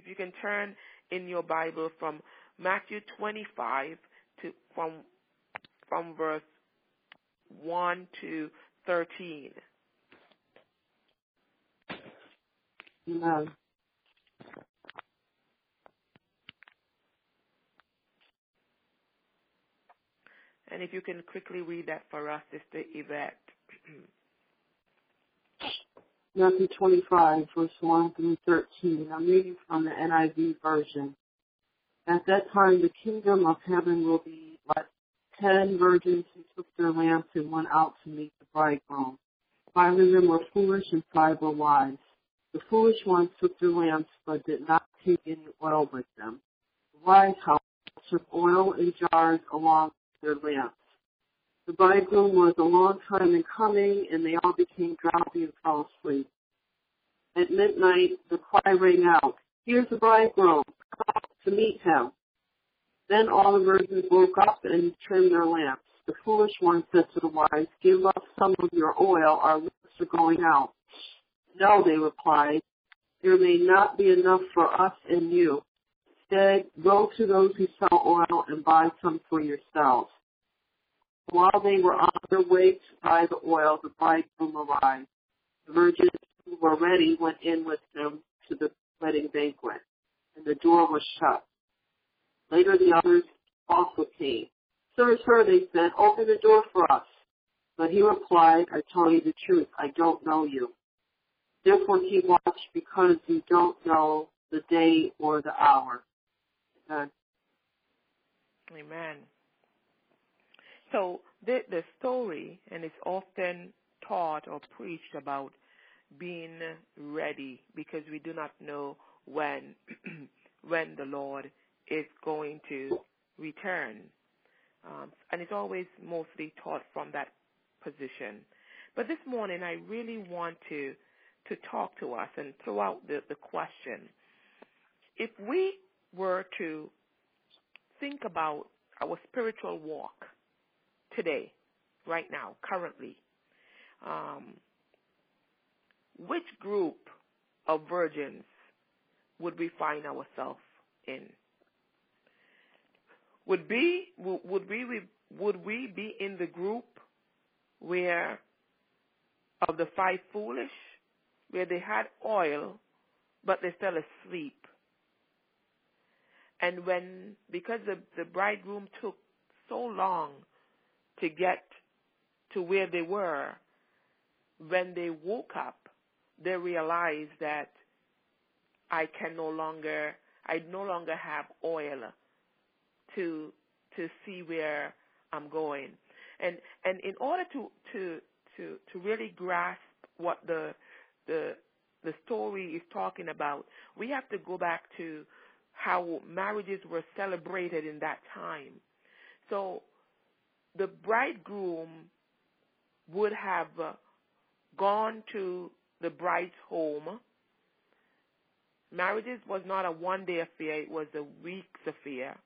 if you can turn in your Bible from Matthew 25 to from from verse 1 to 13. Amen. And if you can quickly read that for us, Sister Yvette. Matthew 25, verse 1 through 13. I'm reading from the NIV version. At that time, the kingdom of heaven will be like ten virgins who took their lamps and went out to meet the bridegroom. Five of them were foolish and five were wise. The foolish ones took their lamps but did not take any oil with them. The wise, however, took oil in jars along with their lamps. The bridegroom was a long time in coming, and they all became drowsy and fell asleep. At midnight, the cry rang out, Here's the bridegroom, come out to meet him. Then all the virgins woke up and trimmed their lamps. The foolish one said to the wise, Give us some of your oil, our lamps are going out. No, they replied, there may not be enough for us and you. Instead, go to those who sell oil and buy some for yourselves. While they were on their way to buy the oil, the bridegroom arrived. The virgins who were ready went in with him to the wedding banquet, and the door was shut. Later the others also came. Sir, sir, they said, open the door for us. But he replied, I tell you the truth, I don't know you. Therefore keep watch because you don't know the day or the hour. Amen. Amen. So the the story, and it's often taught or preached about being ready because we do not know when when the Lord is going to return, um, and it's always mostly taught from that position. But this morning, I really want to to talk to us and throw out the, the question: If we were to think about our spiritual walk today, right now, currently, um, which group of virgins would we find ourselves in? Would be would we would we be in the group where of the five foolish, where they had oil, but they fell asleep, and when because the the bridegroom took so long to get to where they were, when they woke up, they realized that I can no longer, I no longer have oil to to see where I'm going, and and in order to to to to really grasp what the the the story is talking about, we have to go back to how marriages were celebrated in that time. So the bridegroom would have uh, gone to the bride's home. Marriages was not a one day affair, it was a week's affair.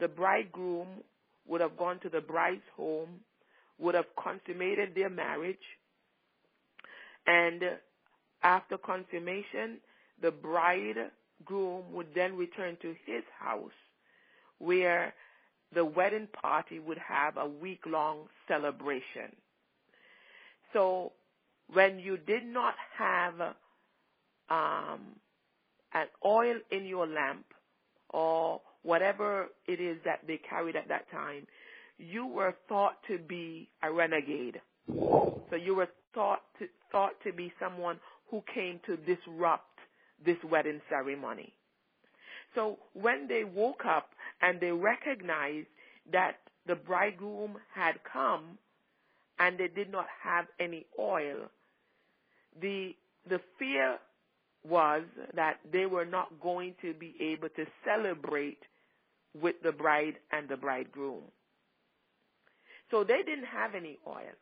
The bridegroom would have gone to the bride's home, would have consummated their marriage, and after consummation, the bridegroom would then return to his house where the wedding party would have a week long celebration. So when you did not have um, an oil in your lamp or whatever it is that they carried at that time, you were thought to be a renegade. So you were thought to, thought to be someone who came to disrupt this wedding ceremony. So when they woke up and they recognized that the bridegroom had come and they did not have any oil, the the fear was that they were not going to be able to celebrate with the bride and the bridegroom. So they didn't have any oil.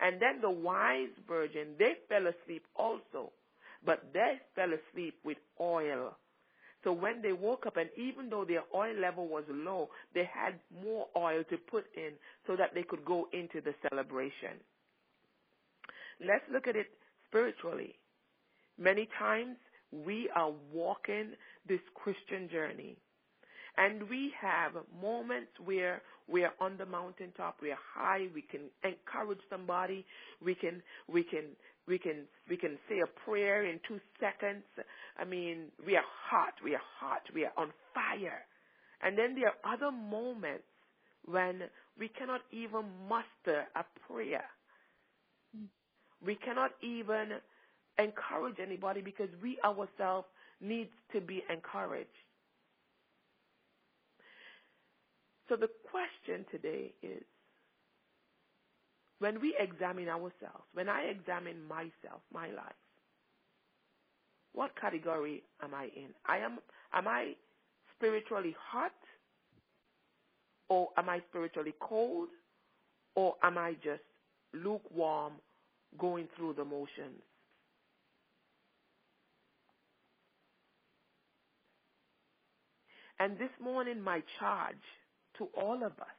And then the wise virgin, they fell asleep also, but they fell asleep with oil so when they woke up, and even though their oil level was low, they had more oil to put in so that they could go into the celebration. Let's look at it spiritually. Many times we are walking this Christian journey. And we have moments where we are on the mountaintop, we are high, we can encourage somebody, we can we can we can we can say a prayer in two seconds. I mean, we are hot, we are hot, we are on fire. And then there are other moments when we cannot even muster a prayer. We cannot even encourage anybody because we ourselves need to be encouraged. So the question today is when we examine ourselves, when I examine myself, my life, what category am I in? I am am I spiritually hot or am I spiritually cold or am I just lukewarm going through the motions? And this morning my charge to all of us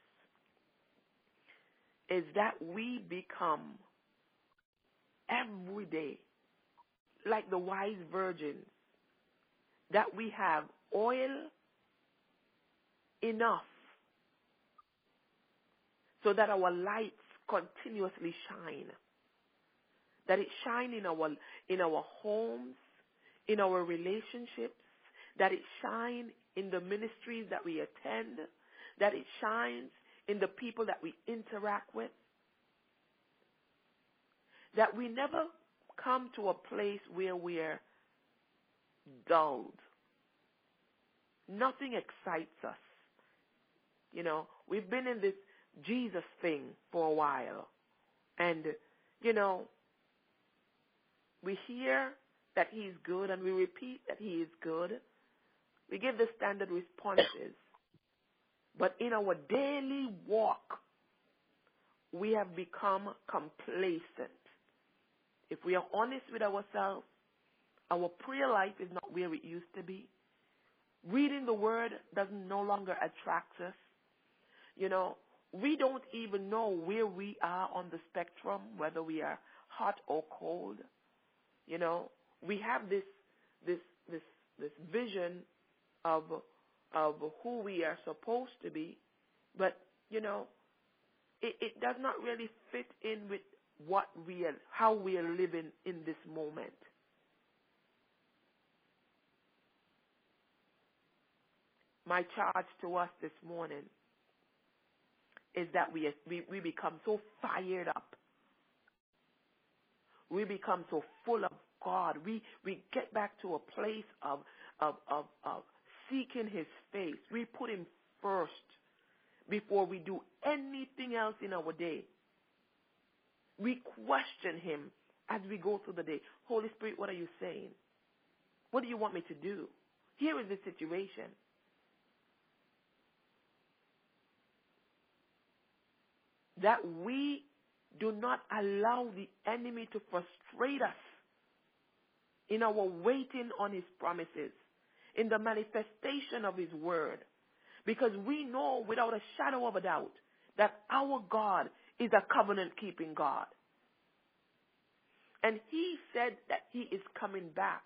is that we become every day like the wise virgins, that we have oil enough so that our lights continuously shine. That it shine in our in our homes, in our relationships, that it shine in the ministries that we attend, that it shines in the people that we interact with. That we never come to a place where we're dulled. Nothing excites us. You know, we've been in this Jesus thing for a while. And, you know, we hear that he's good and we repeat that he is good. We give the standard responses. But in our daily walk, we have become complacent. If we are honest with ourselves, our prayer life is not where it used to be. Reading the word doesn't no longer attract us. You know, we don't even know where we are on the spectrum, whether we are hot or cold. You know, we have this this this this vision of of who we are supposed to be, but you know, it, it does not really fit in with what we are, how we are living in this moment. My charge to us this morning is that we, we, we become so fired up. We become so full of God. We, we get back to a place of, of, of, of seeking His face. We put Him first before we do anything else in our day. We question Him as we go through the day. Holy Spirit, what are you saying? What do you want me to do? Here is the situation. That we do not allow the enemy to frustrate us in our waiting on his promises, in the manifestation of his word. Because we know without a shadow of a doubt that our God is a covenant keeping God. And he said that he is coming back.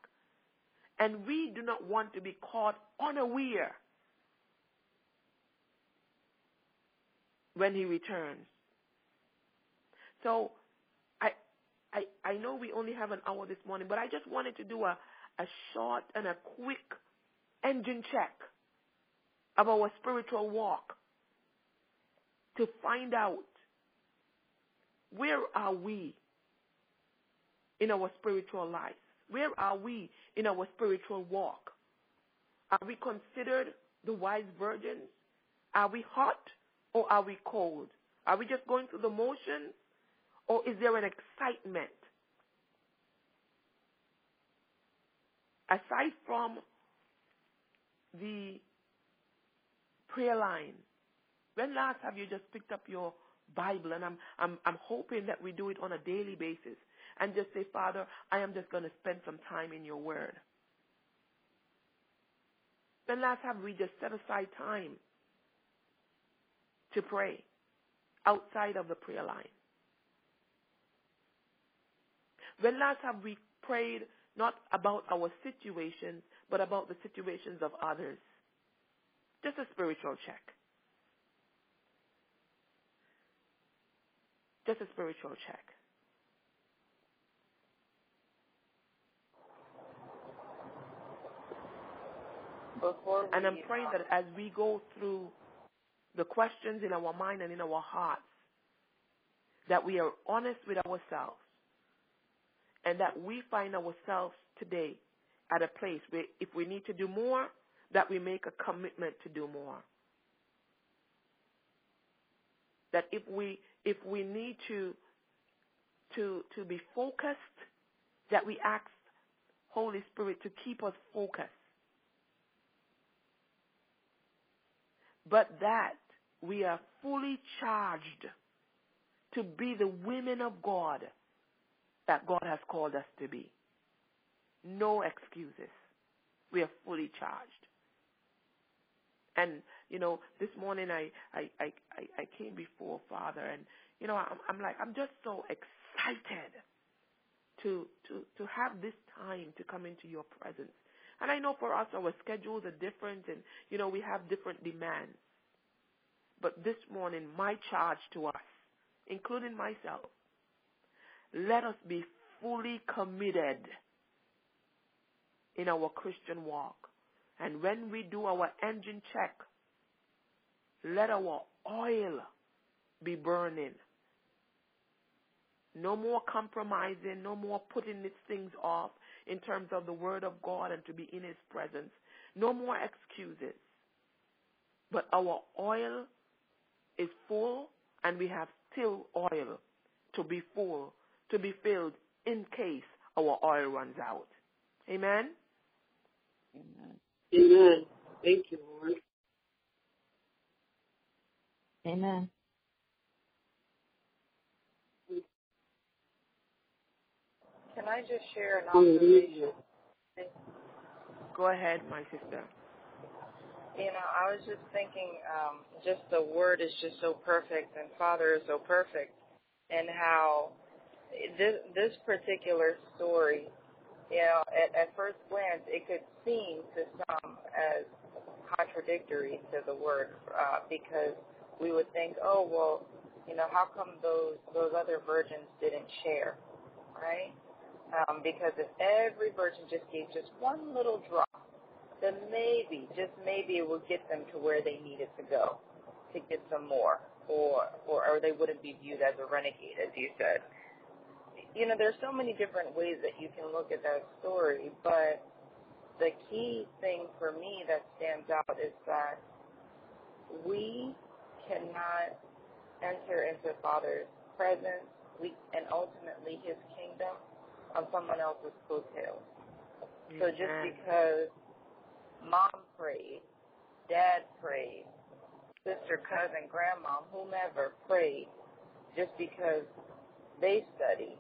And we do not want to be caught unaware when he returns. So I I I know we only have an hour this morning, but I just wanted to do a, a short and a quick engine check of our spiritual walk to find out where are we in our spiritual life? Where are we in our spiritual walk? Are we considered the wise virgins? Are we hot or are we cold? Are we just going through the motions or is there an excitement? Aside from the prayer line, when last have you just picked up your Bible? And I'm, I'm, I'm hoping that we do it on a daily basis and just say, Father, I am just going to spend some time in your word. When last have we just set aside time to pray outside of the prayer line? When last have we prayed not about our situations, but about the situations of others. Just a spiritual check. Just a spiritual check. and I'm praying uh, that as we go through the questions in our mind and in our hearts, that we are honest with ourselves and that we find ourselves today at a place where if we need to do more, that we make a commitment to do more. That if we if we need to to to be focused, that we ask Holy Spirit to keep us focused. But that we are fully charged to be the women of God that God has called us to be. No excuses. We are fully charged. And, you know, this morning I, I, I, I came before Father and, you know, I'm, I'm like, I'm just so excited to, to, to have this time to come into your presence. And I know for us, our schedules are different and, you know, we have different demands. But this morning, my charge to us, including myself, let us be fully committed in our Christian walk. And when we do our engine check, let our oil be burning. No more compromising, no more putting these things off in terms of the Word of God and to be in His presence. No more excuses. But our oil is full and we have still oil to be full, to be filled in case our oil runs out. Amen? Amen. Amen. Thank you, Lord. Amen. Can I just share an observation? Go ahead, my sister. You know, I was just thinking, um, just the word is just so perfect, and Father is so perfect, and how this this particular story, you know, at, at first glance, it could seem to some as contradictory to the word, uh, because we would think, oh well, you know, how come those those other virgins didn't share, right? Um, because if every virgin just gave just one little drop then maybe, just maybe it will get them to where they needed to go to get some more, or, or, or they wouldn't be viewed as a renegade, as you said. You know, there's so many different ways that you can look at that story, but the key thing for me that stands out is that we cannot enter into Father's presence we, and ultimately His kingdom on someone else's coattails. So just because mom prayed, dad prayed, sister, cousin, grandma, whomever prayed just because they study,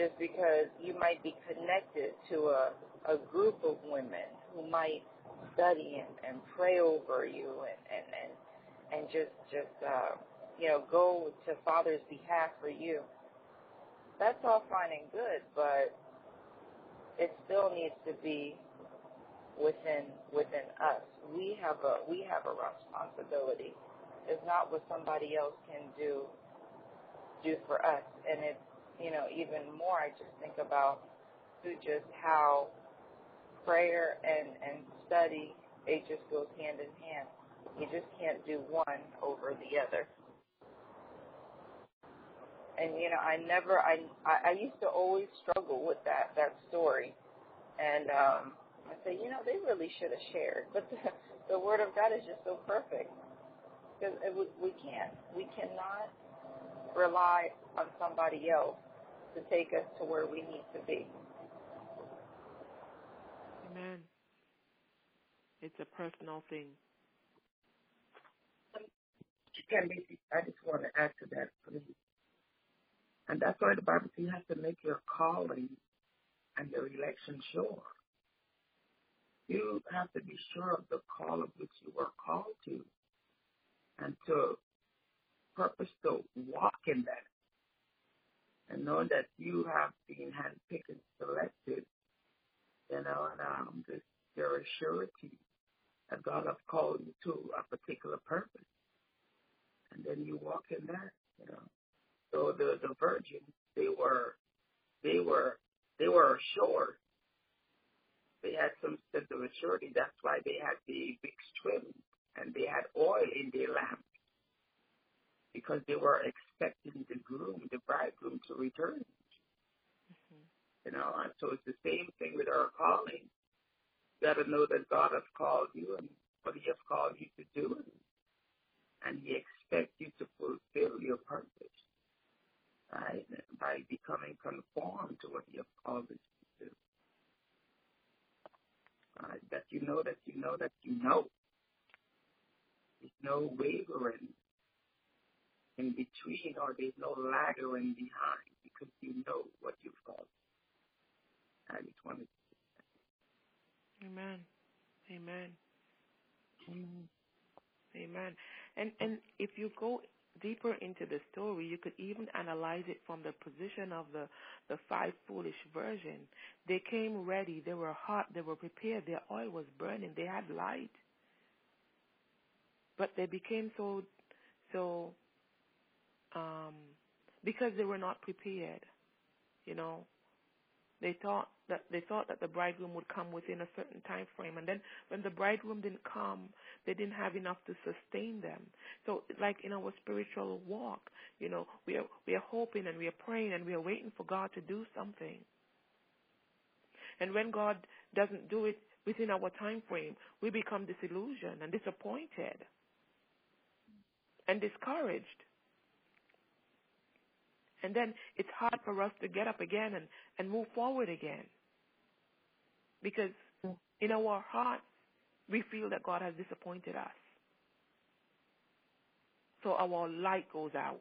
just because you might be connected to a, a group of women who might study and, and pray over you and, and, and, and just, just, uh, you know, go to Father's behalf for you. That's all fine and good, but it still needs to be within within us. We have a we have a responsibility. It's not what somebody else can do do for us. And it's you know, even more I just think about just how prayer and, and study it just goes hand in hand. You just can't do one over the other. And you know, I never I I used to always struggle with that that story. And um I say, you know, they really should have shared. But the, the Word of God is just so perfect. Because we, we can't. We cannot rely on somebody else to take us to where we need to be. Amen. It's a personal thing. I just want to add to that, please. And that's why the Bible says you have to make your calling and your election sure. You have to be sure of the call of which you were called to and to purpose to walk in that and know that you have been handpicked and selected You know, and um, this, there is surety that God has called you to a particular purpose. And then you walk in that, you know. So the, the virgins, they were, they were, they were assured. They had some sense of assurity. That's why they had the big trim and they had oil in their lamp because they were expecting the groom, the bridegroom to return. Mm-hmm. You know, and so it's the same thing with our calling. You got to know that God has called you and what He has called you to do, and He expects you to fulfill your purpose, right? By becoming conformed to what He has called you to do. Right? That you know that you know that you know. There's no wavering in between or there's no lagging behind because you know what you've got. I just wanted to Amen. Amen. Amen. Amen. And and if you go deeper into the story, you could even analyze it from the position of the the five foolish virgin. They came ready. They were hot. They were prepared. Their oil was burning. They had light. But they became so so um, because they were not prepared. You know, they thought that they thought that the bridegroom would come within a certain time frame, and then when the bridegroom didn't come, they didn't have enough to sustain them. So, like in our spiritual walk, you know, we are we are hoping and we are praying and we are waiting for God to do something. And when God doesn't do it within our time frame, we become disillusioned and disappointed and discouraged. And then it's hard for us to get up again and, and move forward again. Because in our hearts, we feel that God has disappointed us. So our light goes out.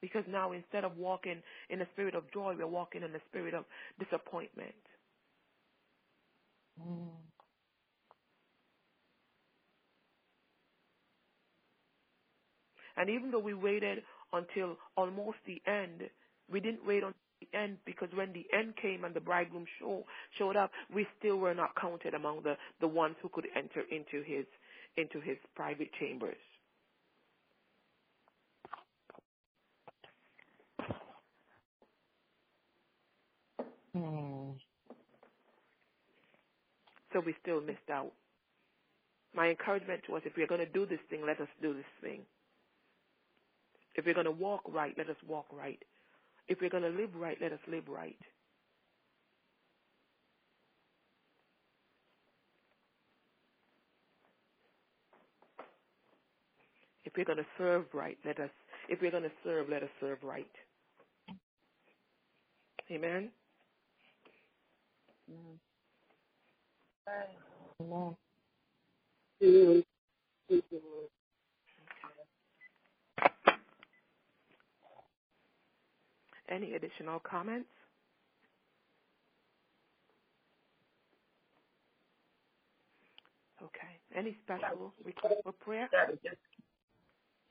Because now instead of walking in the spirit of joy, we're walking in the spirit of disappointment. Mm. And even though we waited until almost the end. We didn't wait until the end because when the end came and the bridegroom show, showed up, we still were not counted among the, the ones who could enter into his into his private chambers. So we still missed out. My encouragement to us, if we're going to do this thing, let us do this thing. If we're going to walk right, let us walk right. If we're going to live right, let us live right. If we're going to serve right, let us. If we're going to serve, let us serve right. Amen. Amen. Amen. Any additional comments? Okay. Any special request for prayer?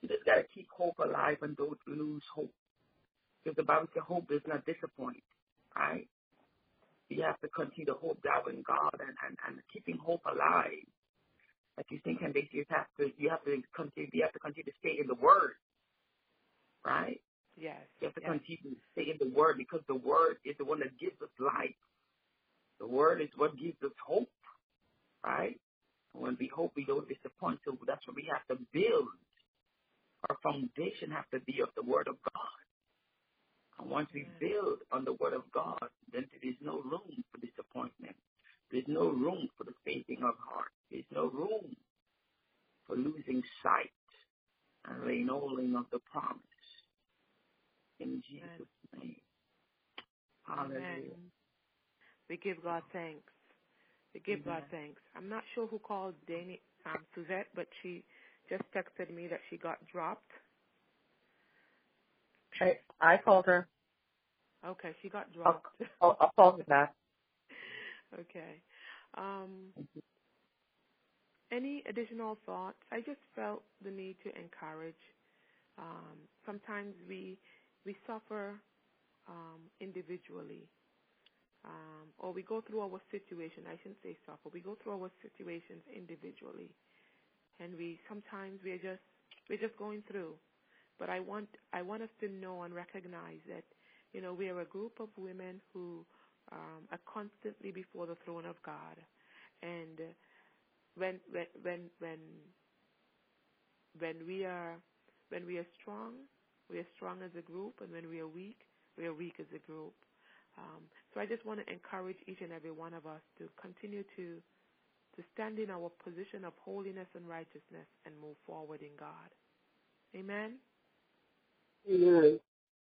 You just got to keep hope alive and don't lose hope. Because the Bible says hope does not disappoint, right? You have to continue to hope down in God and, and, and keeping hope alive. Like you think, and you have to you have to continue you have to continue to stay in the Word, right? Yes. You have to yes. continue to stay in the Word because the Word is the one that gives us life. The Word is what gives us hope, right? When we hope, we don't disappoint. So that's what we have to build. Our foundation has to be of the Word of God. And once we build on the Word of God, then there is no room for disappointment. There's no room for the fainting of heart. There's no room for losing sight and laying hold of the promise. In Jesus' name. Hallelujah. Amen. We give God thanks. We give Amen. God thanks. I'm not sure who called Danny, um, Suzette, but she just texted me that she got dropped. I, I called her. Okay, she got dropped. I'll, I'll, I'll call her back. okay. Um, any additional thoughts? I just felt the need to encourage. Um, sometimes we we suffer um, individually. um, or we go through our situation. I shouldn't say suffer. We go through our situations individually, and we sometimes we're just we're just going through. But I want I want us to know and recognize that you know we are a group of women who um, are constantly before the throne of God, and when when when when when we are when we are strong, we are strong as a group, and when we are weak, we are weak as a group. Um, so I just want to encourage each and every one of us to continue to to stand in our position of holiness and righteousness and move forward in God. Amen. Amen.